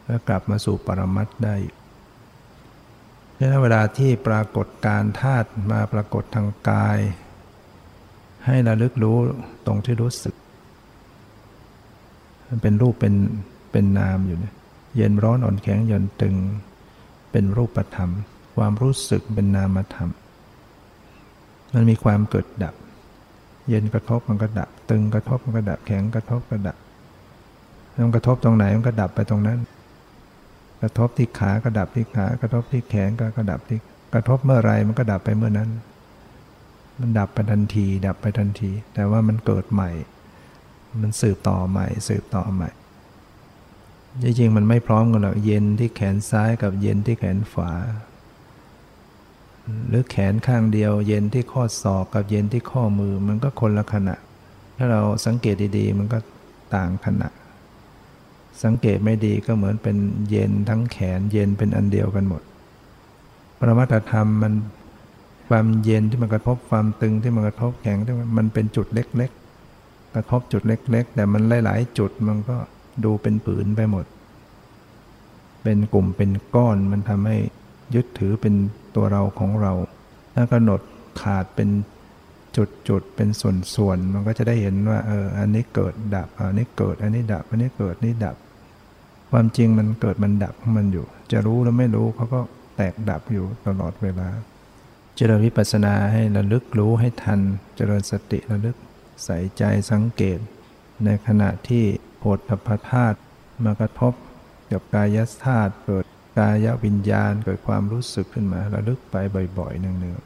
แล้วกลับมาสู่ปรมัตได้ดังนั้นเวลาที่ปรากฏการธาตุมาปรากฏทางกาย ให้ระลึกรู้ตรงที่รู้สึก มันเป็นรูปเป็นเป็นนามอยู่เนี่ย เย็นร้อนอ่อนแข็งหย่อนตึง เป็นรูปธรรม ความรู้สึกเป็นนามธรรม มันมีความเกิดดับ เย็นกระทบมันก็ดับ ตึงกระทบมันก็ดับแข็งกระทบก็ดับมันกระทบตรงไหนมันก็ดับไปตรงนั้น กระทบที่ขาก็ดับที่ขากระทบที่แขนก็กระดับที่กระทบเมื่อไรมันก็ดับไปเมื่อนั้น มันดับไปทันที ดับไปทันที แต่ว่ามันเกิดใหม่ มันสืบต่อใหม่ สืบต่อใหม่ จริงๆมันไม่พร้อมกันหรอกเย็นที่แขนซ้ายกับเย็นที่แขนขวา หรือแขนข้างเดียว เย็นที่ข้อศอกกับเย็นที่ข้อมือมันก็คนละขณะ ถ้าเราสังเกตดีๆ มันก็ต่างขณะ สังเกตไม่ดีก็เหมือนเป็นเย็นทั้งแขนเย็นเป็นอันเดียวกันหมด ปรมัตธรรมมันความเย็นที่มันกระทบความตึงที่มันกระทบแข็งที่มันเป็นจุดเล็ก ๆ กระทบจุดเล็ก ๆ แต่มันหลาย ๆ จุดมันก็ดูเป็นผืนไปหมด เป็นกลุ่มเป็นก้อนมันทำให้ยึดถือเป็นตัวเราของเรา ถ้ากำหนดขาดเป็นจุดจุดเป็นส่วนส่วนมันก็จะได้เห็นว่าเอออันนี้เกิดดับอันนี้เกิดอันนี้ดับอันนี้เกิดนี่ดับ ความจริงมันเกิดมันดับของมันอยู่ จะรู้แล้วไม่รู้เขาก็แตกดับอยู่ตลอดเวลา เจริญวิปัสสนาให้ระลึกรู้ให้ทัน เจริญสติระลึกใส่ใจสังเกต ในขณะที่ฏฐพธาตุมากระทบ กับกายธาตุเกิดกายวิญญาณเกิดความรู้สึกขึ้นมาระลึกไปบ่อยๆเนือง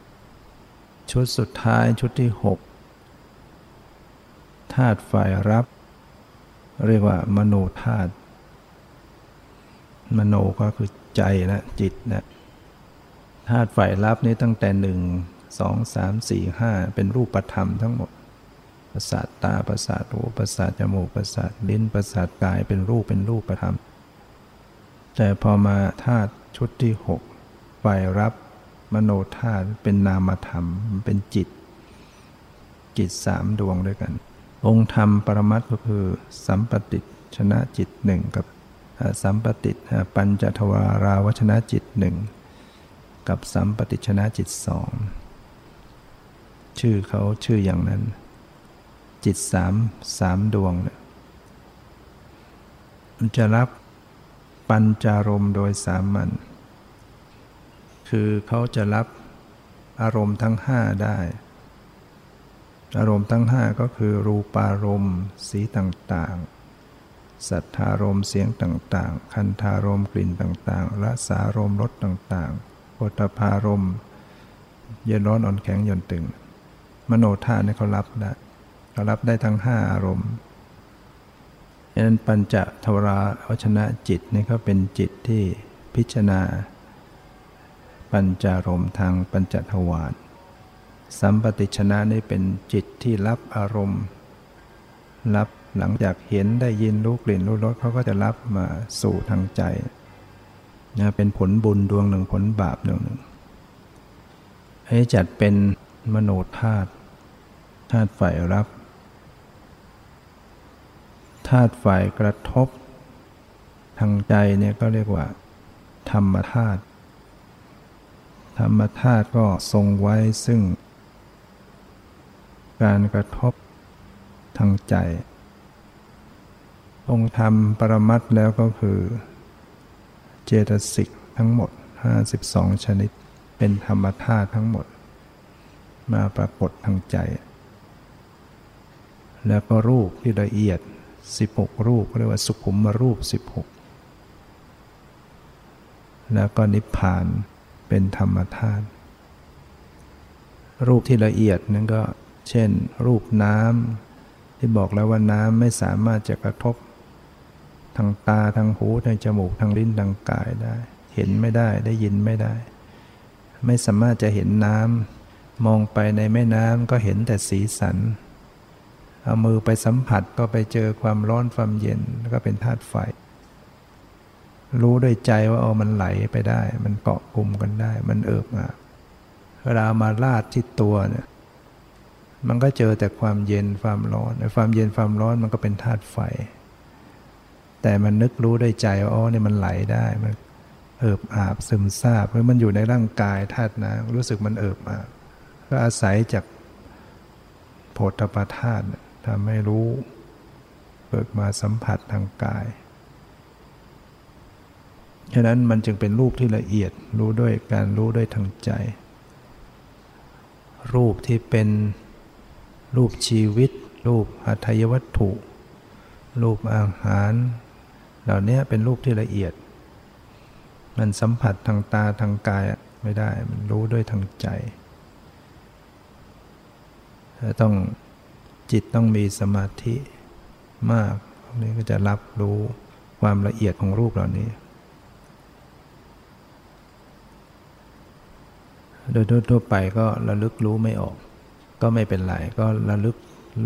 ๆชุดสุดท้ายชุดที่หกธาตุฝ่ายรับ เรียกว่ามโนธาตุมโนก็คือใจนะจิตนะธาตุฝ่ายรับนี้ตั้งแต่หนึ่งสองสามสี่ห้าเป็นรูปธรรมทั้งหมดประสาทตาประสาทหูประสาทจมูกประสาทลิ้นประสาทกายเป็นรูปเป็นรูปธรรม แต่พอมาธาตุชุดที่หกฝ่ายรับมโนธาตุเป็นนามธรรมเป็นจิต จิตสามดวงด้วยกัน องค์ธรรมปรมัตก็คือสัมปติชนะจิตหนึ่งกับสัมปติปัญจทวาราวชนะจิตหนึ่งกับสัมปติชนะจิตสองชื่อเขาชื่ออย่างนั้น จิตสามสามดวงเนี่ยมันจะรับ ปัญจารมโดยสามัญคือเขาจะรับอารมณ์ทั้งห้าได้ อารมณ์ทั้งห้าก็คือรูปารมณ์สีต่างๆ สัทธารมณ์เสียงต่างๆ คันธารมณ์กลิ่นต่างๆรสารมณ์รสต่างๆโพธพารมณ์เย็นร้อนอ่อนแข็งหย่อนตึง มโนธาเนี่ยเขารับได้เขารับได้ทั้งห้าอารมณ์ ดังนั้นปัญจทวราวชนะจิตนี่เขาเป็นจิตที่พิจารณา ปัญจารมทางปัญจทวารสัมปติชนะนี่เป็นจิตที่รับอารมณ์ รับหลังจากเห็นได้ยินรู้กลิ่นรู้รสเขาก็จะรับมาสู่ทางใจนะเป็นผลบุญดวงหนึ่งผลบาปดวงหนึ่งให้จัดเป็นมโนธาตุธาตุฝ่ายรับ ธาตุฝ่ายกระทบ ทางใจเนี่ยก็เรียกว่า ธรรมธาตุธรรมธาตุก็ทรงไว้ซึ่ง การกระทบทางใจ องค์ธรรมปรมัตแล้วก็คือ เจตสิกทั้งหมด 52 ชนิด เป็นธรรมธาตุทั้งหมด มาปรากฏทางใจ แล้วก็รูปที่ละเอียด 16 รูปเรียกว่าสุขุมมารูป 16 แล้วก็นิพพานเป็นธรรมธาตุรูปที่ละเอียดนั่นก็เช่น รูปน้ำที่บอกแล้วว่าน้ำไม่สามารถจะกระทบ ทางตาทางหูทางจมูกทางลิ้นทางกายได้ เห็นไม่ได้ได้ยินไม่ได้ ไม่สามารถจะเห็นน้ำมองไปในแม่น้ำก็เห็นแต่สีสัน เอามือไปสัมผัสก็ไปเจอความร้อนความเย็นแล้วก็เป็นธาตุไฟ รู้ด้วยใจว่าเอามันไหลไปได้ มันเกาะกลุ่มกันได้ มันเอิบอาบเวลามาลาดที่ตัวเนี่ยมันก็เจอแต่ความเย็นความร้อนความเย็นความร้อนมันก็เป็นธาตุไฟ แต่มันนึกรู้ด้วยใจว่าอ๋อเนี่ยมันไหลได้มันเอิบอาบซึมซาบเพราะมันอยู่ในร่างกายธาตุน้ำรู้สึกมันเอิบอาบก็อาศัยจากโพธปธาตุ ทำให้รู้เกิดมาสัมผัสทางกาย ฉะนั้นมันจึงเป็นรูปที่ละเอียดรู้ด้วยการรู้ด้วยทางใจ รูปที่เป็นรูปชีวิต รูปอัตยวัตถุ รูปอาหาร เหล่านี้เป็นรูปที่ละเอียด มันสัมผัสทางตาทางกายไม่ได้ มันรู้ด้วยทางใจ ต้อง จิตต้องมีสมาธิมากนี่ก็จะรับรู้ความละเอียดของรูปเหล่านี้ โดยทั่วไปก็ระลึกรู้ไม่ออก ก็ไม่เป็นไร ก็ระลึก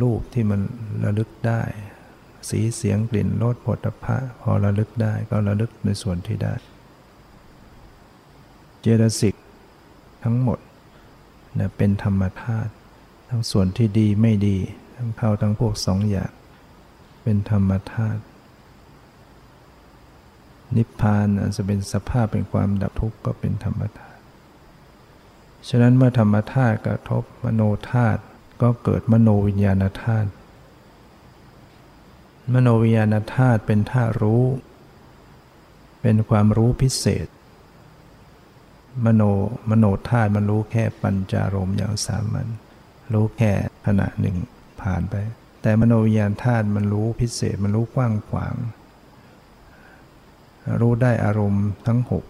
รูปที่มันระลึกได้ สีเสียงกลิ่นรสผลพะพอระลึกได้ก็ระลึกในส่วนที่ได้ เจตสิกทั้งหมดนะเป็นธรรมธาตุทั้งส่วนที่ดีไม่ดี ทั้งเขาทั้งพวกสองอย่าง เป็นธรรมธาตุนิพพานอาจจะเป็นสภาพเป็นความดับทุกข์ก็เป็นธรรมธาตุฉะนั้นเมื่อธรรมธาตุกระทบมโนธาตุก็เกิดมโนวิญญาณธาตุมโนวิญญาณธาตุเป็นธาตุรู้ เป็นความรู้พิเศษ มโนมโนธาตุมันรู้แค่ปัญจารมอย่างสามัญรู้แค่ขณะหนึ่ง ผ่านไป แต่มโนวิญญาณธาตุมันรู้พิเศษมันรู้กว้างขวาง รู้ได้อารมณ์ทั้งหก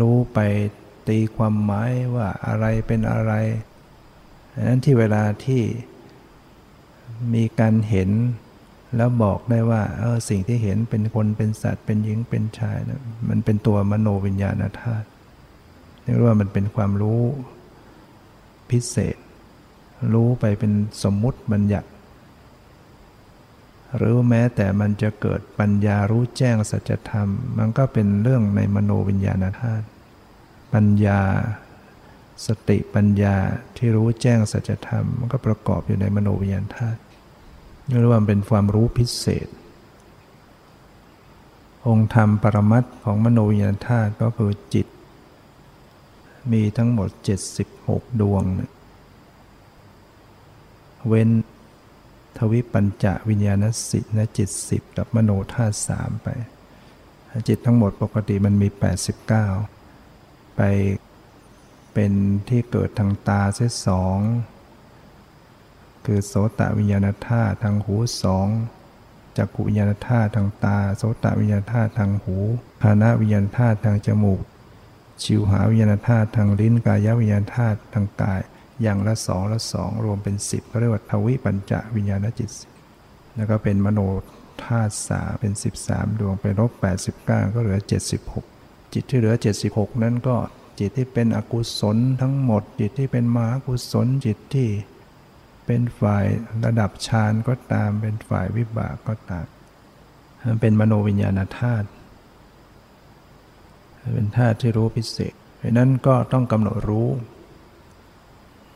รู้ไปตีความหมายว่าอะไรเป็นอะไรดังนั้นที่เวลาที่มีการเห็นแล้วบอกได้ว่าเออสิ่งที่เห็นเป็นคนเป็นสัตว์เป็นหญิงเป็นชายนะมันเป็นตัวมโนวิญญาณธาตุเรียกว่ามันเป็นความรู้พิเศษ รู้ไปเป็นสมมุติบัญญัติ หรือแม้แต่มันจะเกิดปัญญารู้แจ้งสัจธรรม มันก็เป็นเรื่องในมโนวิญญาณธาตุปัญญา สติปัญญาที่รู้แจ้งสัจธรรม มันก็ประกอบอยู่ในมโนวิญญาณธาตุเรียกว่าเป็นความรู้พิเศษ องค์ธรรมปรมัตของมโนวิญญาณธาตุก็คือจิต มีทั้งหมด 76 ดวงเเว้นทวิปัญจวิญญาณสิและจิตสิบกับมโนธาตุสามไปจิตทั้งหมดปกติมันมี 89 ไปเป็นที่เกิดทางตาเสียสองคือโสตวิญญาณธาตุทางหูสองจักขุวิญญาณธาตุทางตา โสตวิญญาณธาตุทางหูคานาวิญญาณธาตุทางจมูก ชิวหาวิญญาณธาตุทางลิ้นกายวิญญาณธาตุทางกาย อย่างละสองละสองรวมเป็นสิบก็เรียกว่าทวิปัญจวิญญาณจิต แล้วก็เป็นมโนธาตุสาเป็น 13 ดวงไปลบ89 ก็เหลือ 76 จิตที่เหลือ 76 นั้นก็จิตที่เป็นอกุศลทั้งหมด จิตที่เป็นมหากุศลจิตที่เป็นฝ่ายระดับฌานก็ตามเป็นฝ่ายวิบากก็ตามมันเป็นมโนวิญญาณธาตุเป็นธาตุที่รู้พิเศษเพราะนั้นก็ต้องกำหนดรู้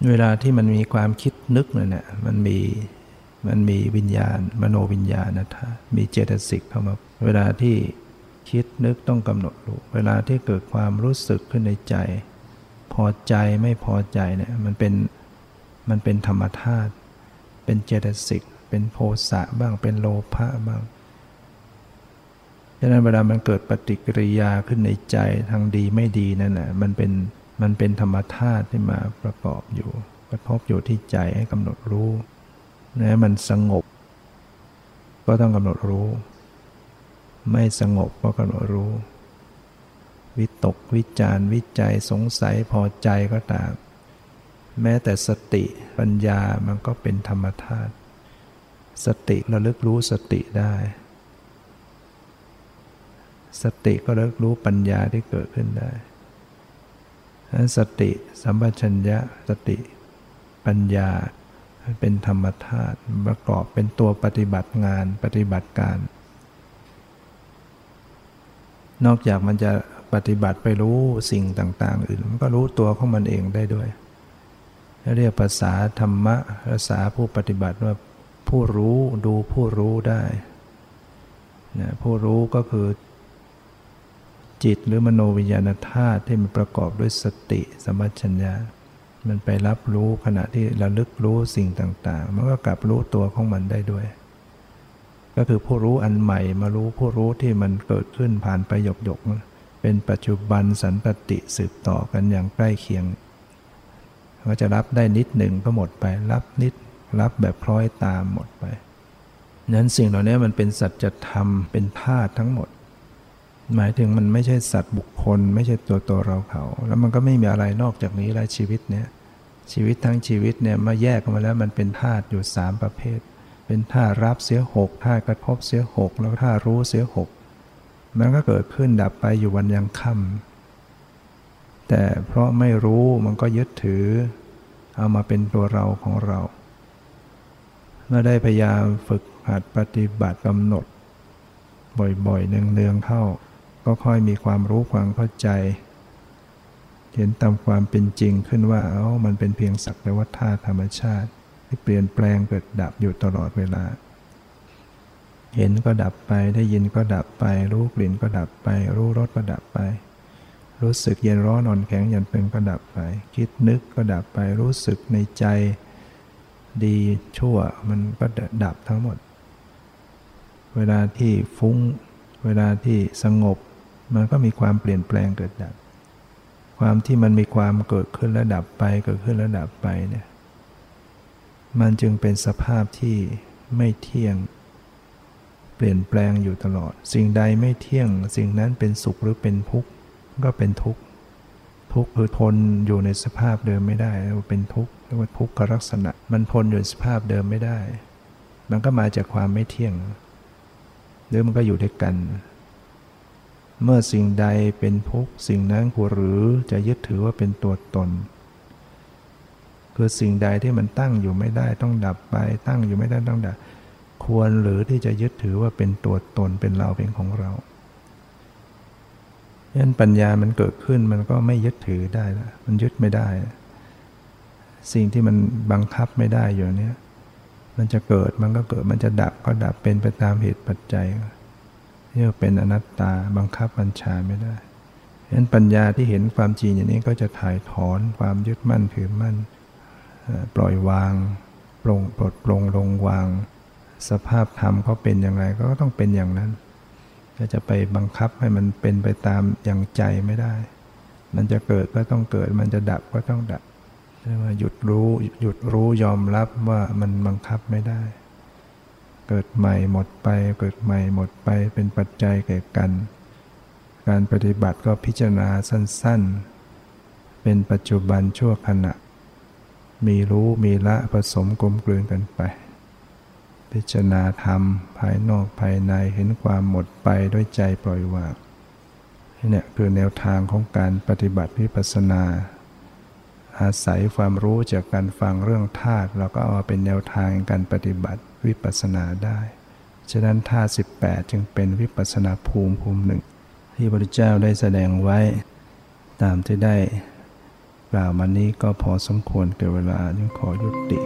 เวลาที่มันมีความคิดนึกเนี่ยมันมีมันมีวิญญาณ มโนวิญญาณนะธามีเจตสิกเข้ามาเวลาที่คิดนึกต้องกำหนดรู้เวลาที่เกิดความรู้สึกขึ้นในใจ พอใจไม่พอใจเนี่ยมันเป็นมันเป็นธรรมธาตุเป็นเจตสิก เป็นโพสะบ้างเป็นโลภะบ้างฉะนั้นเวลามันเกิดปฏิกิริยาขึ้นในใจทางดีไม่ดีนั่นแหละมันเป็น มันเป็นธรรมธาตุที่มาประกอบอยู่กระทบอยู่ที่ใจให้กำหนดรู้นะมันสงบ ก็ต้องกำหนดรู้ ไม่สงบก็กำหนดรู้ วิตกวิจารวิจัยสงสัยพอใจก็ตาม แม้แต่สติปัญญามันก็เป็นธรรมธาตุสติระลึกรู้สติได้ สติก็ระลึกรู้ปัญญาที่เกิดขึ้นได้ สติสัมปชัญญะสติปัญญาเป็นธรรมธาตุประกอบเป็นตัวปฏิบัติงานปฏิบัติการ นอกจากมันจะปฏิบัติไปรู้สิ่งต่าง ๆ อื่น มันก็รู้ตัวของมันเองได้ด้วย เรียกภาษาธรรมะภาษาผู้ปฏิบัติว่าผู้รู้ดูผู้รู้ได้นะผู้รู้ก็คือ จิตหรือมโนวิญญาณธาตุที่มันประกอบด้วยสติสมัชัญญา มันไปรับรู้ขณะที่ระลึกรู้สิ่งต่างๆ มันก็กลับรู้ตัวของมันได้ด้วย ก็คือผู้รู้อันใหม่มารู้ผู้รู้ที่มันเกิดขึ้นผ่านไปหยกๆเป็นปัจจุบันสันตติสืบต่อกันอย่างใกล้เคียงก็จะรับได้นิดหนึ่งก็หมดไป รับนิด รับแบบคล้อยตามหมดไปนั้นสิ่งเหล่านี้มันเป็นสัจธรรมเป็นธาตุทั้งหมด หมายถึงมันไม่ใช่สัตว์บุคคล ไม่ใช่ตัวตัวเราเขา แล้วมันก็ไม่มีอะไรนอกจากนี้แล้วชีวิตเนี้ยชีวิตทั้งชีวิตเนี่ยมาแยกกันมาแล้วมันเป็นธาตุอยู่สามประเภท เป็นธาตุรับเสียหกธาตุกระทบเสียหกแล้วธาตุรู้เสียหกมันก็เกิดขึ้นดับไปอยู่วันยังค่ำแต่เพราะไม่รู้มันก็ยึดถือ เอามาเป็นตัวเราของเราเมื่อได้พยายามฝึกหัดปฏิบัติกำหนด บ่อยๆเนืองๆเข้า ก็ค่อยมีความรู้ความเข้าใจ เห็นตามความเป็นจริงขึ้นว่าเอ้ามันเป็นเพียงสักแต่ว่าธาตุธรรมชาติ ที่เปลี่ยนแปลงเกิดดับอยู่ตลอดเวลา เห็นก็ดับไปได้ยินก็ดับไป รู้กลิ่นก็ดับไป รู้รสก็ดับไป รู้สึกเย็นร้อนอ่อนแข็งหย่อนตึงก็ดับไป คิดนึกก็ดับไปรู้สึกในใจดีชั่วมันก็ดับทั้งหมด เวลาที่ฟุ้ง เวลาที่สงบ มันก็มีความเปลี่ยนแปลงเกิดดับ ความที่มันมีความเกิดขึ้นและดับไปเกิดขึ้นและดับไปเนี่ย มันจึงเป็นสภาพที่ไม่เที่ยง เปลี่ยนแปลงอยู่ตลอด สิ่งใดไม่เที่ยง สิ่งนั้นเป็นสุขหรือเป็นทุกข์ก็เป็นทุกข์ ทุกข์คือทนอยู่ในสภาพเดิมไม่ได้เรียกว่าเป็นทุกข์เรียกว่าทุกขลักษณะ มันทนอยู่ในสภาพเดิมไม่ได้ มันก็มาจากความไม่เที่ยง หรือมันก็อยู่ด้วยกัน เมื่อสิ่งใดเป็นทุกสิ่งนั้นควรหรือจะยึดถือว่าเป็นตัวตน คือสิ่งใดที่มันตั้งอยู่ไม่ได้ต้องดับไป ตั้งอยู่ไม่ได้ต้องดับ ควรหรือที่จะยึดถือว่าเป็นตัวตนเป็นเราเป็นของเรายันปัญญามันเกิดขึ้นมันก็ไม่ยึดถือได้ละมันยึดไม่ได้ สิ่งที่มันบังคับไม่ได้อยู่เนี้ยมันจะเกิดมันก็เกิดมันจะดับก็ดับเป็นไปตามเหตุปัจจัย นี่เป็นอนัตตาบังคับบัญชาไม่ได้ฉะนั้นปัญญาที่เห็นความจริงอย่างนี้ก็จะถ่ายถอนความยึดมั่นถือมั่น ปล่อยวางปลงปลดปลงลงวาง สภาพธรรมเขาเป็นอย่างไรก็ต้องเป็นอย่างนั้นก็จะไปบังคับให้มันเป็นไปตามอย่างใจไม่ได้ มันจะเกิดก็ต้องเกิด มันจะดับก็ต้องดับเรียกว่าหยุดรู้หยุดรู้ยอมรับว่ามันบังคับไม่ได้ เกิดใหม่หมดไป เกิดใหม่หมดไปเป็นปัจจัยแก่กัน การปฏิบัติก็พิจารณาสั้นๆ เป็นปัจจุบันชั่วขณะ มีรู้มีละผสมกลมกลืนกันไป พิจารณาธรรม ภายนอกภายในเห็นความหมดไปด้วยใจปล่อยวางเนี่ยคือแนวทางของการปฏิบัติวิปัสสนาอาศัยความรู้จากการฟังเรื่องธาตุเราก็เอาเป็นแนวทางการปฏิบัติ วิปัสสนาได้ ฉะนั้นธาตุสิจึงเป็นวิปัสสนาภูมิภูมิหนึ่ง ที่พระพุทธเจ้าได้แสดงไว้ ตามที่ได้กล่าวมานี้ก็พอสมควรเกิดเวลาจึงขอยุติ